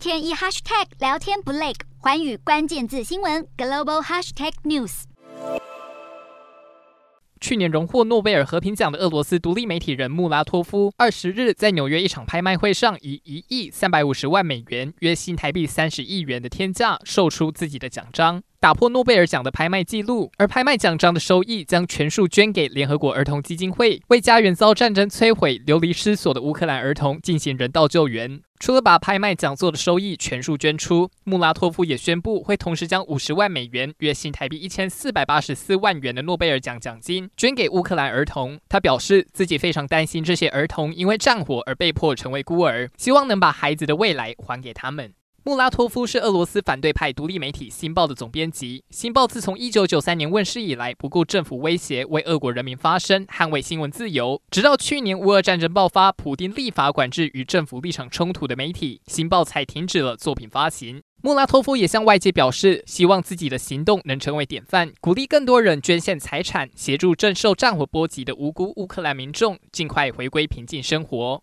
天一 hashtag 聊天不累，寰宇关键字新闻 global hashtag news。去年荣获诺贝尔和平奖的俄罗斯独立媒体人穆拉托夫，二十日在纽约一场拍卖会上，以一亿三百五十万美元（约新台币三十亿元）的天价售出自己的奖章。打破诺贝尔奖的拍卖记录，而拍卖奖章的收益将全数捐给联合国儿童基金会，为家园遭战争摧毁、流离失所的乌克兰儿童进行人道救援。除了把拍卖讲座的收益全数捐出，穆拉托夫也宣布会同时将五十万美元（约新台币一千四百八十四万元）的诺贝尔奖奖金捐给乌克兰儿童。他表示自己非常担心这些儿童因为战火而被迫成为孤儿，希望能把孩子的未来还给他们。穆拉托夫是俄罗斯反对派独立媒体《新报》的总编辑。《新报》自从1993年问世以来，不顾政府威胁，为俄国人民发声，捍卫新闻自由。直到去年乌俄战争爆发，普丁立法管制与政府立场冲突的媒体，《新报》才停止了作品发行。穆拉托夫也向外界表示，希望自己的行动能成为典范，鼓励更多人捐献财产，协助正受战火波及的无辜乌克兰民众尽快回归平静生活。